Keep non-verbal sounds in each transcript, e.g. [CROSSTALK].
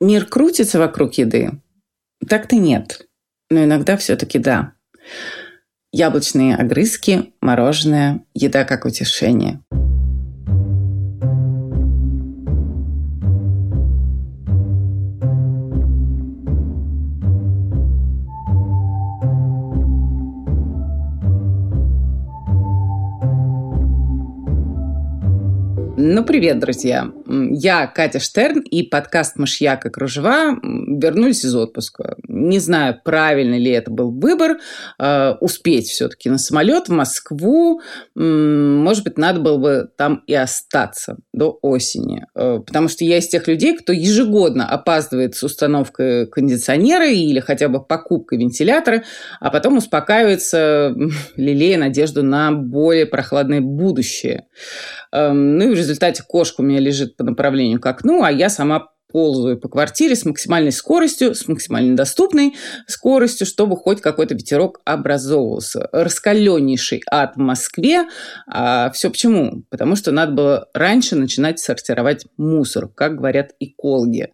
Мир крутится вокруг еды? Так-то нет. Но иногда все-таки да. Яблочные огрызки, мороженое, еда как утешение – Ну, привет, друзья. Я Катя Штерн и подкаст «Мышьяк и кружева» вернулись из отпуска. Не знаю, правильно ли это был выбор, э, успеть все-таки на самолет в Москву. Может быть, надо было бы там и остаться до осени. Э, потому что я из тех людей, кто ежегодно опаздывает с установкой кондиционера или хотя бы покупкой вентилятора, а потом успокаивается, лелея надежду на более прохладное будущее. Эм, ну и в результате кошка у меня лежит по направлению к окну, а я сама ползаю по квартире с максимальной скоростью, с максимально доступной скоростью, чтобы хоть какой-то ветерок образовывался. Раскаленнейший ад в Москве. А все почему? Потому что надо было раньше начинать сортировать мусор, как говорят экологи.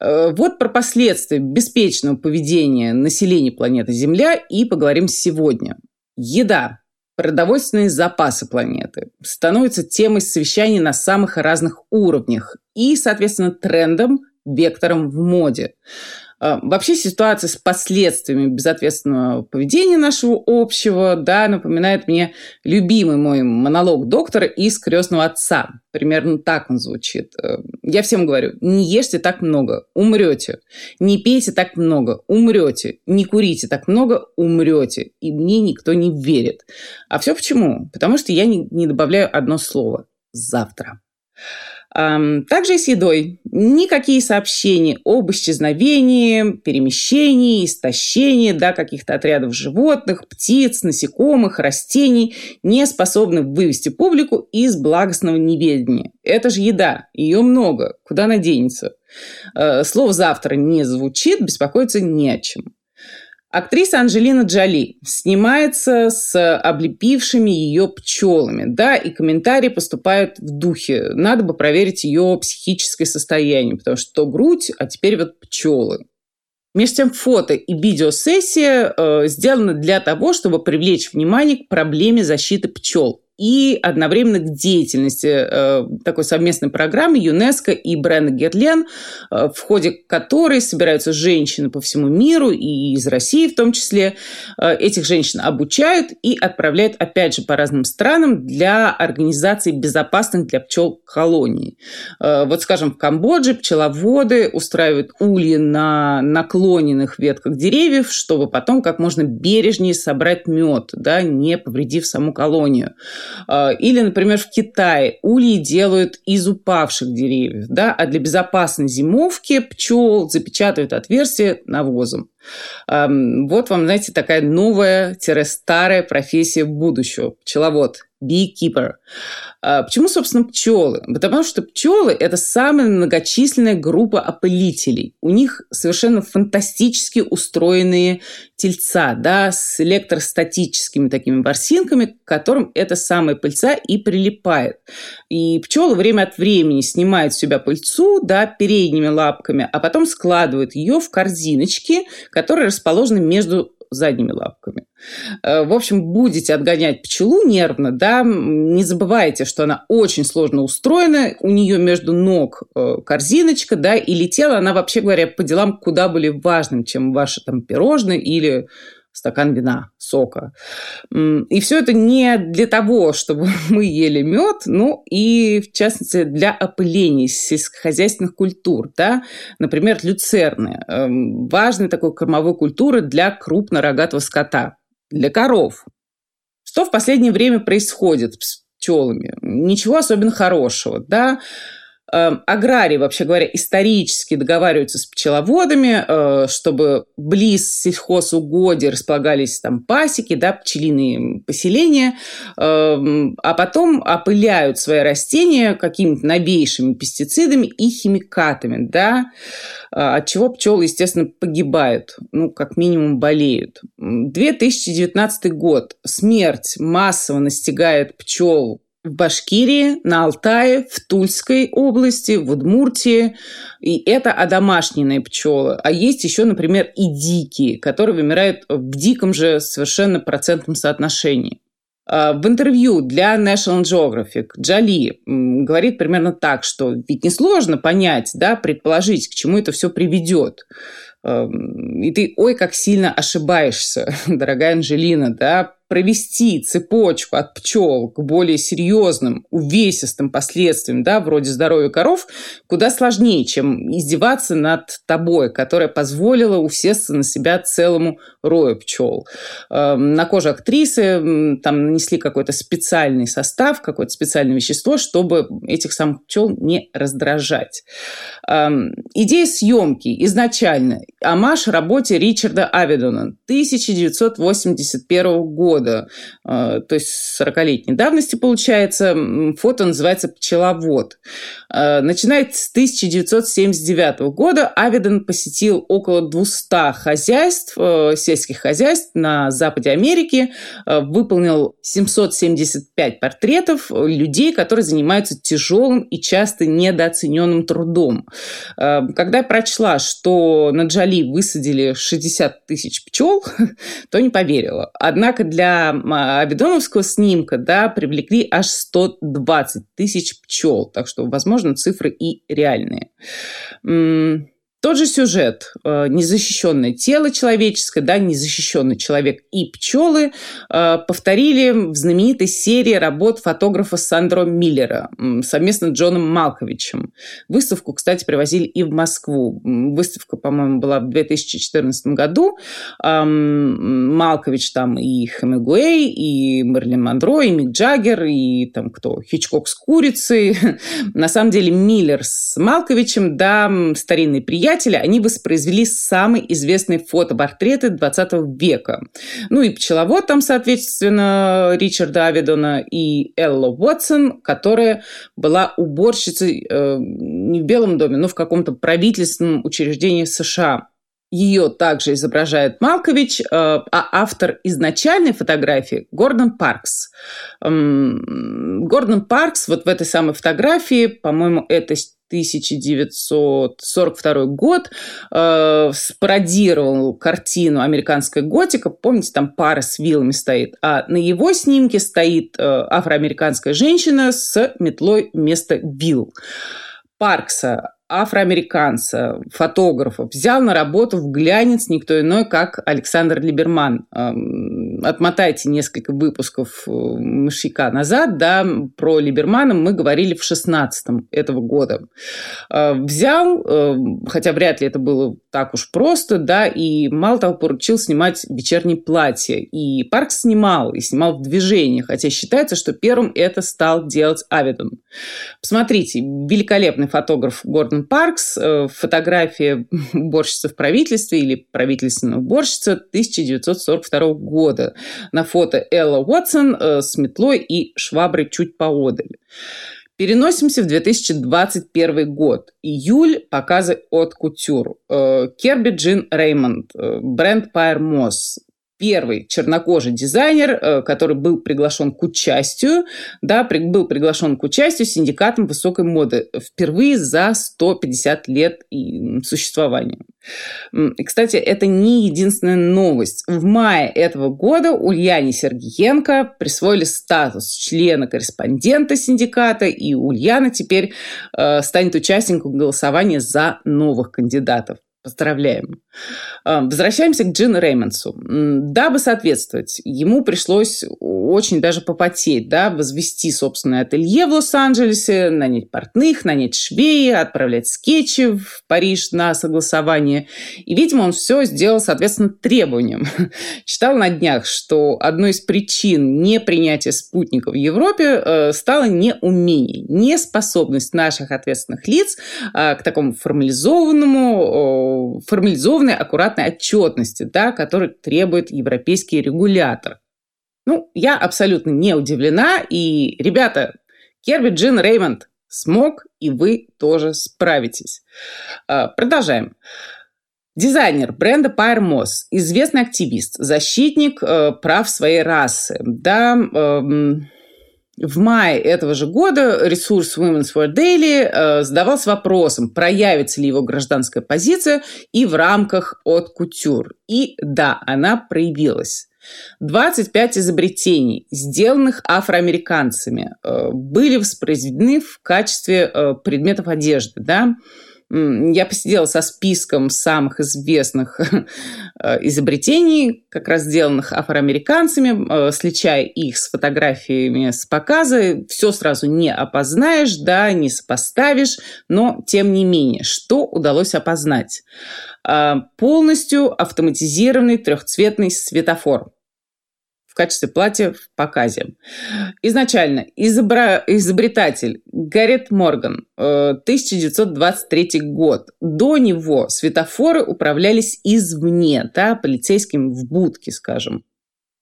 Э, вот про последствия беспечного поведения населения планеты Земля и поговорим сегодня. Еда продовольственные запасы планеты становятся темой совещаний на самых разных уровнях и, соответственно, трендом, вектором в моде. А, вообще ситуация с последствиями безответственного поведения нашего общего, да, напоминает мне любимый мой монолог доктора из «Крестного отца». Примерно так он звучит. Э, я всем говорю, не ешьте так много, умрете. Не пейте так много, умрете. Не курите так много, умрете. И мне никто не верит. А все почему? Потому что я не, не добавляю одно слово – завтра. Также и с едой. Никакие сообщения об исчезновении, перемещении, истощении да, каких-то отрядов животных, птиц, насекомых, растений не способны вывести публику из благостного неведения. Это же еда, ее много, куда она денется. Э, слово «завтра» не звучит, беспокоиться не о чем. Актриса Анджелина Джоли снимается с облепившими ее пчелами, да, и комментарии поступают в духе. Надо бы проверить ее психическое состояние, потому что то грудь, а теперь вот пчелы. Между тем, фото и видеосессия э, сделаны для того, чтобы привлечь внимание к проблеме защиты пчел и одновременно к деятельности э, такой совместной программы ЮНЕСКО и бренда Герлен, э, в ходе которой собираются женщины по всему миру и из России в том числе. Э, этих женщин обучают и отправляют опять же по разным странам для организации безопасных для пчел колоний. Э, вот, скажем, в Камбодже пчеловоды устраивают ульи на наклоненных ветках деревьев, чтобы потом как можно бережнее собрать мед, да, не повредив саму колонию. А, или, например, в Китае ульи делают из упавших деревьев, да, а для безопасной зимовки пчел запечатывают отверстие навозом. Вот вам, знаете, такая новая-старая профессия будущего – пчеловод, beekeeper. А, почему, собственно, пчелы? Потому что пчелы – это самая многочисленная группа опылителей. У них совершенно фантастически устроенные тельца, да, с электростатическими такими ворсинками, к которым эта самая пыльца и прилипает. И пчелы время от времени снимают с себя пыльцу, да, передними лапками, а потом складывают ее в корзиночки, которые расположены между задними лапками. Э, в общем, будете отгонять пчелу нервно, да, не забывайте, что она очень сложно устроена, у нее между ног э, корзиночка, да, и летела она, вообще говоря, по делам куда более важным, чем ваши там пирожные или стакан вина, сока. И все это не для того, чтобы [LAUGHS] мы ели мед, ну и, в частности, для опыления сельскохозяйственных культур. Да? Например, люцерны. Эм, важной такой кормовой культуры для крупнорогатого скота, для коров. Что в последнее время происходит с пчелами? Ничего особенно хорошего. Да? Эм, аграрии, вообще говоря, исторически договариваются с пчеловодами, э, чтобы близ сельхозугодий располагались там пасеки, да, пчелиные поселения, эм, а потом опыляют свои растения какими-то новейшими пестицидами и химикатами, да, э, от чего пчелы, естественно, погибают, ну, как минимум болеют. 2019 год. Смерть массово настигает пчел в Башкирии, на Алтае, в Тульской области, в Удмуртии. И это одомашненные пчелы. А есть еще, например, и дикие, которые вымирают в диком же совершенно процентном соотношении. А, в интервью для National Geographic Джоли говорит примерно так, что ведь несложно понять, да, предположить, к чему это все приведет. И ты, ой, как сильно ошибаешься, [LAUGHS] дорогая Анжелина, да, провести цепочку от пчел к более серьезным, увесистым последствиям, да, вроде здоровья коров, куда сложнее, чем издеваться над тобой, которая позволила усесться на себя целому рою пчел. Эм, на коже актрисы там нанесли какой-то специальный состав, какое-то специальное вещество, чтобы этих самых пчел не раздражать. Эм, идея съемки изначально амаш работе Ричарда Авидона 1981 года года, э, то есть 40-летней давности получается. Фото называется «Пчеловод». Э, начиная с 1979 года Авиден посетил около 200 хозяйств, э, сельских хозяйств на западе Америки, выполнил 775 портретов людей, которые занимаются тяжелым и часто недооцененным трудом. Когда я прочла, что на Джоли высадили 60 тысяч пчел, [LAUGHS] то не поверила. Однако для для Абидоновского снимка да, привлекли аж 120 тысяч пчел. Так что, возможно, цифры и реальные. Тот же сюжет. Э, незащищенное тело человеческое, да, незащищенный человек и пчелы э, повторили в знаменитой серии работ фотографа Сандро Миллера совместно с Джоном Малковичем. Выставку, кстати, привозили и в Москву. Выставка, по-моему, была в 2014 году. Малкович там и Хемингуэй, и Мерлин Монро, и Мик Джаггер, и там кто? Хичкок с курицей. [LAUGHS] На самом деле Миллер с Малковичем, да, старинный приятель, приятеля они воспроизвели самые известные фотопортреты 20 века. Ну и пчеловод там, соответственно, Ричарда Авидона и Элла Уотсон, которая была уборщицей э, не в Белом доме, но в каком-то правительственном учреждении США. Ее также изображает Малкович, э, а автор изначальной фотографии Гордон Паркс. Эм, Гордон Паркс вот в этой самой фотографии, по-моему, это 1942 год, э, спародировал картину «Американская готика». Помните, там пара с вилами стоит. А на его снимке стоит э, афроамериканская женщина с метлой вместо вил. Паркса афроамериканца, фотографа, взял на работу в глянец никто иной, как Александр Либерман. Отмотайте несколько выпусков э, «Мышьяка» назад, да, про Либермана мы говорили в 16 этого года. Э, взял, э, хотя вряд ли это было так уж просто, да, и мало того, поручил снимать вечерние платья. И Парк снимал, и снимал в движении, хотя считается, что первым это стал делать Авидон. Посмотрите, великолепный фотограф Гордон Паркс, э, фотография уборщицы в правительстве или правительственная уборщица 1942 года. На фото Элла Уотсон э, с метлой и шваброй чуть поодаль. Переносимся в 2021 год. Июль, показы от Кутюр. Э, Керби Джин Реймонд, бренд Пайер Мосс, первый чернокожий дизайнер, э, который был приглашен к участию, да, был приглашен к участию синдикатом высокой моды впервые за 150 лет существования. И, кстати, это не единственная новость. В мае этого года Ульяне Сергеенко присвоили статус члена-корреспондента синдиката, и Ульяна теперь э, станет участником голосования за новых кандидатов. Поздравляем. Возвращаемся к Джину Реймонсу. Дабы соответствовать, ему пришлось очень даже попотеть, да, возвести собственное ателье в Лос-Анджелесе, нанять портных, нанять швеи, отправлять скетчи в Париж на согласование. И, видимо, он все сделал, соответственно, требованиям. [LAUGHS] Читал на днях, что одной из причин непринятия спутника в Европе э, стало неумение, неспособность наших ответственных лиц э, к такому формализованному формализованной, аккуратной отчетности, да, которую требует европейский регулятор. Ну, я абсолютно не удивлена. И, ребята, Керби Джин Реймонд смог, и вы тоже справитесь. А, продолжаем. Дизайнер бренда Пайр Мосс, известный активист, защитник э, прав своей расы. Да, э, В мае этого же года ресурс Women's World Daily э, задавался вопросом, проявится ли его гражданская позиция и в рамках от кутюр. И да, она проявилась. 25 изобретений, сделанных афроамериканцами, э, были воспроизведены в качестве э, предметов одежды. Да? Я посидела со списком самых известных [LAUGHS] э, изобретений, как раз сделанных афроамериканцами, сличая их с фотографиями с показа. Все сразу не опознаешь, да, не сопоставишь, но тем не менее, что удалось опознать? Полностью автоматизированный трехцветный светофор в качестве платья в показе. Изначально изобра... изобретатель Гаррет Морган, 1923 э, год. До него светофоры управлялись извне, да, полицейским в будке, скажем.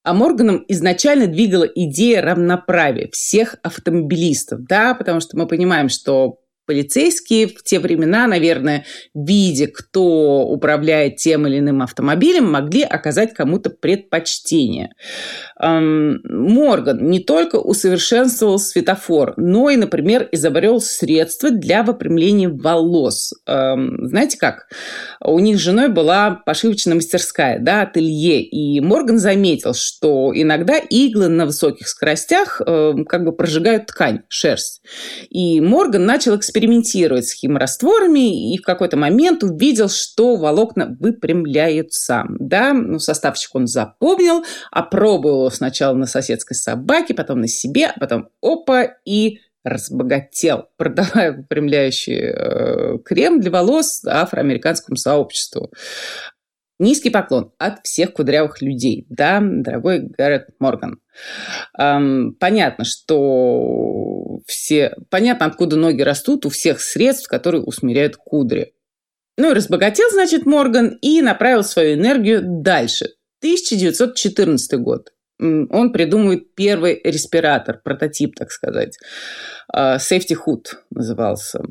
А Морганом изначально двигала идея равноправия всех автомобилистов, да, потому что мы понимаем, что полицейские в те времена, наверное, видя, кто управляет тем или иным автомобилем, могли оказать кому-то предпочтение. Морган не только усовершенствовал светофор, но и, например, изобрел средства для выпрямления волос. Знаете как? У них с женой была пошивочная мастерская, да, ателье, и Морган заметил, что иногда иглы на высоких скоростях как бы прожигают ткань, шерсть. И Морган начал экспериментировать экспериментировать с химорастворами и в какой-то момент увидел, что волокна выпрямляются. Да, ну, составчик он запомнил, опробовал сначала на соседской собаке, потом на себе, а потом опа и разбогател, [LAUGHS] продавая выпрямляющий э, крем для волос афроамериканскому сообществу. Низкий поклон от всех кудрявых людей, да, дорогой Гаррет Морган. Эм, понятно, что все... Понятно, откуда ноги растут у всех средств, которые усмиряют кудри. Ну и разбогател, значит, Морган и направил свою энергию дальше. 1914 год. Он придумывает первый респиратор, прототип, так сказать. Э, Safety Hood назывался.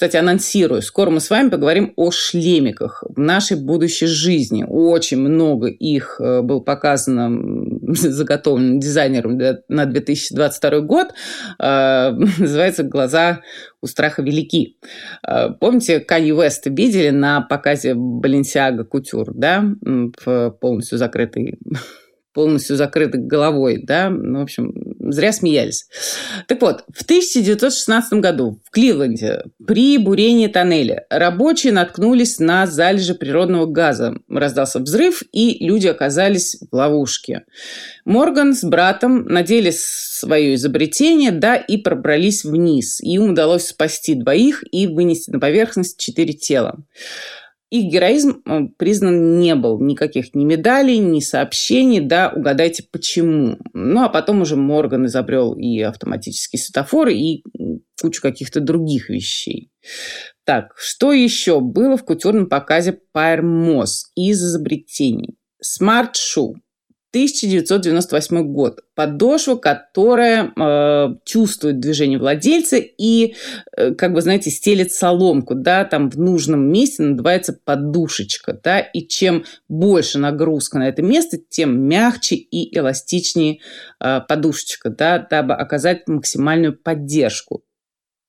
Кстати, анонсирую, скоро мы с вами поговорим о шлемиках в нашей будущей жизни. Очень много их э, было показано, [LAUGHS] заготовлено дизайнером на 2022 год. Э, [LAUGHS] называется «Глаза у страха велики». Э, помните, Канье Уэст видели на показе Balenciaga Couture, да, в полностью закрытой [LAUGHS] полностью закрыты головой, да, ну, в общем, зря смеялись. Так вот, в 1916 году в Кливленде при бурении тоннеля рабочие наткнулись на залежи природного газа. Раздался взрыв, и люди оказались в ловушке. Морган с братом надели свое изобретение, да, и пробрались вниз. Им удалось спасти двоих и вынести на поверхность четыре тела. Их героизм э, признан не был. Никаких ни медалей, ни сообщений, да, угадайте почему. Ну, а потом уже Морган изобрел и автоматический светофор, и кучу каких-то других вещей. Так, что еще было в кутюрном показе Пайрмос из изобретений? Shoe 1998 год. Подошва, которая э, чувствует движение владельца и, э, как бы, знаете, стелит соломку, да, там в нужном месте надувается подушечка, да, и чем больше нагрузка на это место, тем мягче и эластичнее э, подушечка, да, дабы оказать максимальную поддержку.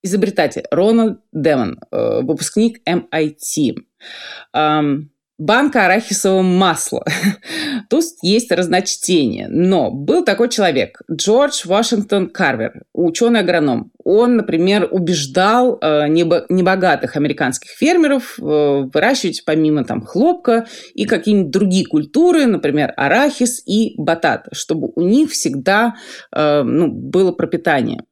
Изобретатель Рональд Демон, э, выпускник MIT. Эм, банка арахисового масла. [LAUGHS] Тут есть разночтение. Но был такой человек, Джордж Вашингтон Карвер, ученый-агроном. Он, например, убеждал э, небогатых американских фермеров э, выращивать помимо там хлопка и какие-нибудь другие культуры, например, арахис и батат, чтобы у них всегда э, ну, было пропитание.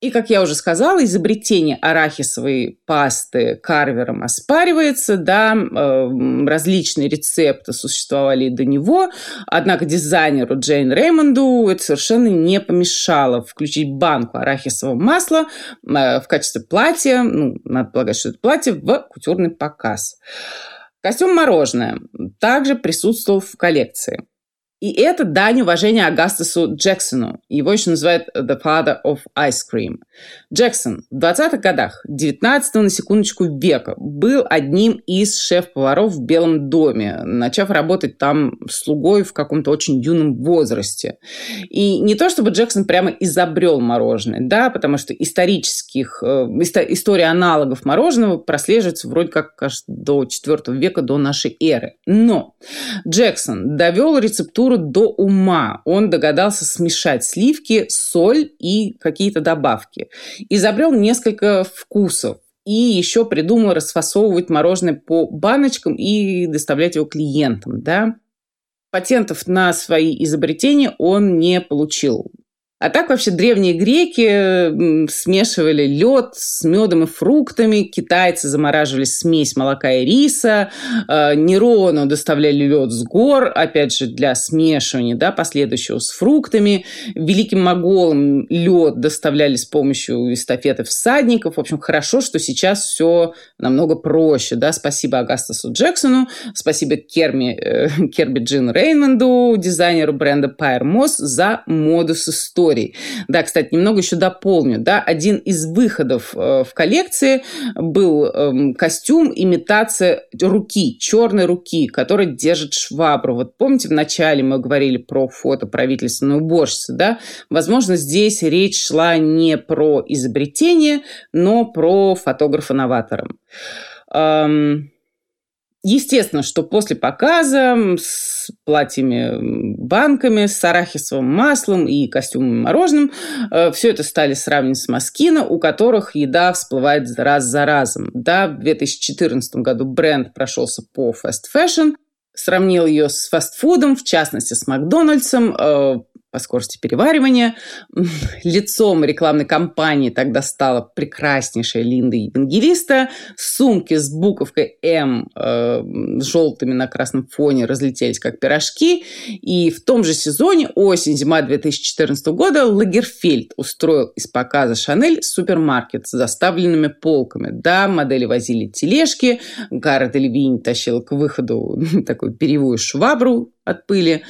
И, как я уже сказала, изобретение арахисовой пасты карвером оспаривается, да, э, различные рецепты существовали до него, однако дизайнеру Джейн Реймонду это совершенно не помешало включить банку арахисового масла э, в качестве платья, ну, надо полагать, что это платье, в кутюрный показ. Костюм «Мороженое» также присутствовал в коллекции. И это дань уважения Агастасу Джексону. Его еще называют «the father of ice cream». Джексон в 20-х годах 19 на секундочку века был одним из шеф-поваров в Белом доме, начав работать там слугой в каком-то очень юном возрасте. И не то, чтобы Джексон прямо изобрел мороженое, да, потому что исторических, э, история аналогов мороженого прослеживается вроде как кажется, до 4 века до нашей эры. Но Джексон довел рецептуру до ума. Он догадался смешать сливки, соль и какие-то добавки. Изобрел несколько вкусов и еще придумал расфасовывать мороженое по баночкам и доставлять его клиентам, да. Патентов на свои изобретения он не получил. А так вообще древние греки смешивали лед с медом и фруктами, китайцы замораживали смесь молока и риса, э, Нерону доставляли лед с гор, опять же, для смешивания, да, последующего с фруктами. Великим моголам лед доставляли с помощью эстафеты всадников. В общем, хорошо, что сейчас все намного проще, да. Спасибо Агастасу Джексону, спасибо Керми, э, [LAUGHS] Керби Джин Рейнмонду, дизайнеру бренда Пайер Мосс за модус истории историй. Да, кстати, немного еще дополню. Да, один из выходов э, в коллекции был э, костюм имитация руки, черной руки, который держит швабру. Вот помните, в начале мы говорили про фото правительственной уборщицы, да? Возможно, здесь речь шла не про изобретение, но про фотографа-новатора. Эм, Естественно, что после показа с платьями банками, с арахисовым маслом и костюмом мороженым, э, все это стали сравнивать с Маскино, у которых еда всплывает раз за разом. Да, в 2014 году бренд прошелся по fashion, сравнил ее с фастфудом, в частности с Макдональдсом, э, по скорости переваривания. [LAUGHS] Лицом рекламной кампании тогда стала прекраснейшая Линда Евангелиста. Сумки с буковкой «М» э, желтыми на красном фоне разлетелись как пирожки. И в том же сезоне, осень-зима 2014 года, Лагерфельд устроил из показа «Шанель» супермаркет с заставленными полками. Да, модели возили тележки, Гара Дельвинь тащил к выходу [LAUGHS] такую перьевую швабру от пыли.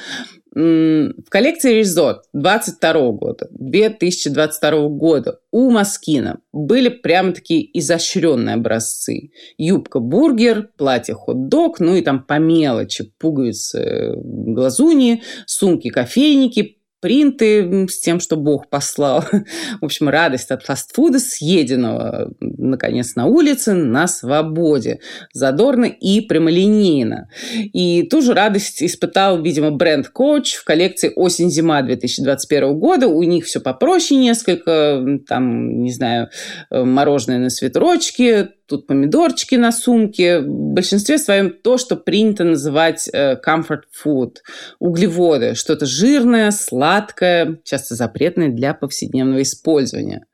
В коллекции Резот 22 года, 2022 года у Маскина были прямо такие изощренные образцы. Юбка-бургер, платье хот-дог, ну и там по мелочи пуговицы глазуни, сумки-кофейники, принты с тем, что Бог послал. [LAUGHS] В общем, радость от фастфуда, съеденного, наконец, на улице, на свободе. Задорно и прямолинейно. И ту же радость испытал, видимо, бренд Coach в коллекции «Осень-зима» 2021 года. У них все попроще несколько. Там, не знаю, мороженое на свитерочке, тут помидорчики на сумке. В большинстве своем то, что принято называть э, comfort food. Углеводы, что-то жирное, сладкое, часто запретное для повседневного использования.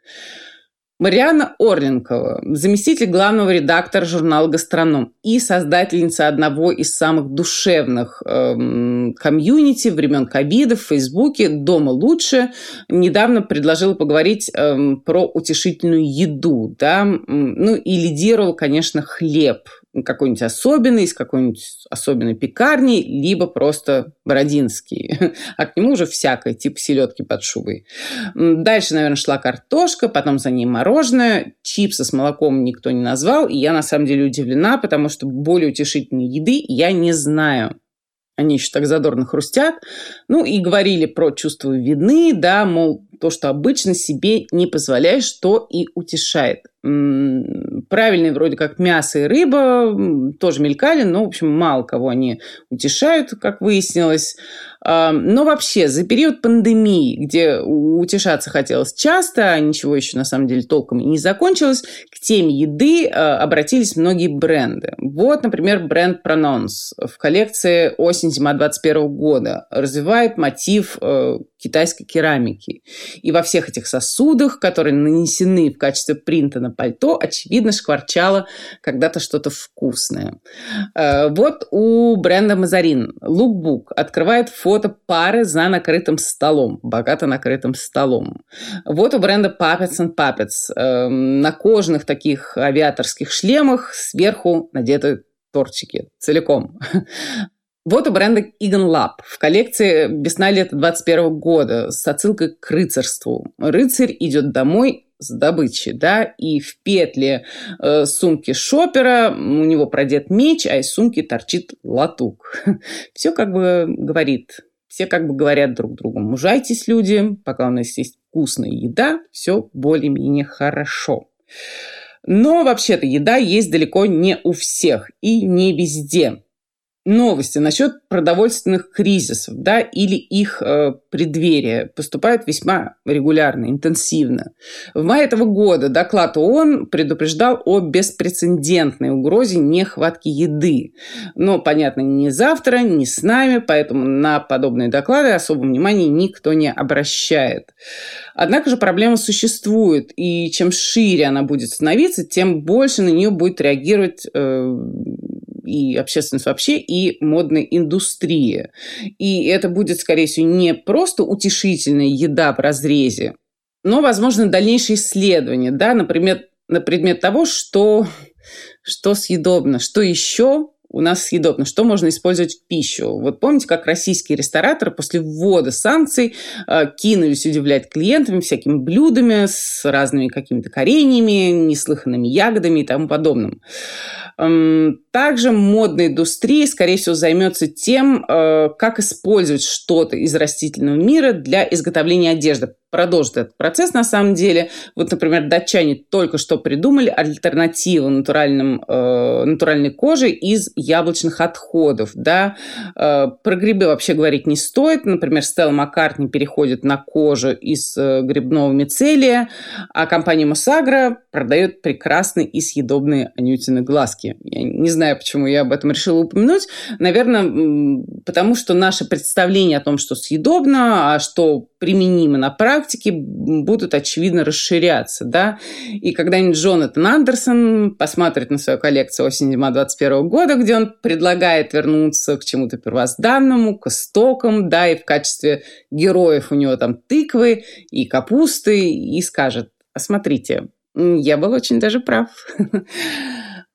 Мариана Орленкова, заместитель главного редактора журнала «Гастроном» и создательница одного из самых душевных эм, комьюнити времен ковида в Фейсбуке «Дома лучше», недавно предложила поговорить эм, про утешительную еду, да, ну и лидировал, конечно, хлеб – какой-нибудь особенный, из какой-нибудь особенной пекарни, либо просто бородинский. [LAUGHS] А к нему уже всякое, типа селедки под шубой. Дальше, наверное, шла картошка, потом за ней мороженое. Чипсы с молоком никто не назвал. И я, на самом деле, удивлена, потому что более утешительной еды я не знаю. Они еще так задорно хрустят. Ну, и говорили про чувство вины, да, мол, то, что обычно себе не позволяешь, то и утешает. Правильные вроде как мясо и рыба тоже мелькали, но, в общем, мало кого они утешают, как выяснилось. Но вообще, за период пандемии, где утешаться хотелось часто, а ничего еще на самом деле толком и не закончилось, к теме еды а, обратились многие бренды. Вот, например, бренд Pronounce в коллекции осень-зима 21 года развивает мотив э, китайской керамики. И во всех этих сосудах, которые нанесены в качестве принта на пальто, очевидно, шкварчало когда-то что-то вкусное. Э, вот у бренда Мазарин лукбук открывает фото пары за накрытым столом, богато накрытым столом. Вот у бренда Puppets and Puppets э, на кожаных таких авиаторских шлемах сверху надеты тортики целиком. [LAUGHS] Вот у бренда Egan Lab в коллекции весна-лето 21 года с отсылкой к рыцарству. Рыцарь идет домой с добычей, да, и в петле э, сумки шопера у него продет меч, а из сумки торчит латук. [LAUGHS] Все как бы говорит, все как бы говорят друг другу, мужайтесь, люди, пока у нас есть вкусная еда, все более-менее хорошо. Но вообще-то еда есть далеко не у всех и не везде новости насчет продовольственных кризисов да, или их э, преддверия поступают весьма регулярно, интенсивно. В мае этого года доклад ООН предупреждал о беспрецедентной угрозе нехватки еды. Но, понятно, не завтра, не с нами, поэтому на подобные доклады особого внимания никто не обращает. Однако же проблема существует, и чем шире она будет становиться, тем больше на нее будет реагировать э, и общественность вообще, и модная индустрия. И это будет, скорее всего, не просто утешительная еда в разрезе, но, возможно, дальнейшие исследования, да, например, на предмет того, что, что съедобно, что еще у нас съедобно, что можно использовать в пищу. Вот помните, как российские рестораторы после ввода санкций э, кинулись удивлять клиентами всякими блюдами с разными какими-то кореньями, неслыханными ягодами и тому подобным. Эм, также модная индустрия, скорее всего, займется тем, э, как использовать что-то из растительного мира для изготовления одежды продолжит этот процесс на самом деле. Вот, например, датчане только что придумали альтернативу натуральным, э, натуральной коже из яблочных отходов. Да? Э, про грибы вообще говорить не стоит. Например, Стелла Маккартни переходит на кожу из э, грибного мицелия, а компания Мосагра продает прекрасные и съедобные анютины глазки. Я не знаю, почему я об этом решила упомянуть. Наверное, потому что наше представление о том, что съедобно, а что применимо на практике, будут, очевидно, расширяться. Да? И когда-нибудь Джонатан Андерсон посмотрит на свою коллекцию осень-зима 21 года, где он предлагает вернуться к чему-то первозданному, к истокам, да, и в качестве героев у него там тыквы и капусты, и скажет, смотрите, я был очень даже прав. [LAUGHS]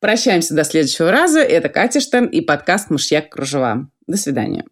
Прощаемся до следующего раза. Это Катя Штен и подкаст «Мышьяк кружева». До свидания.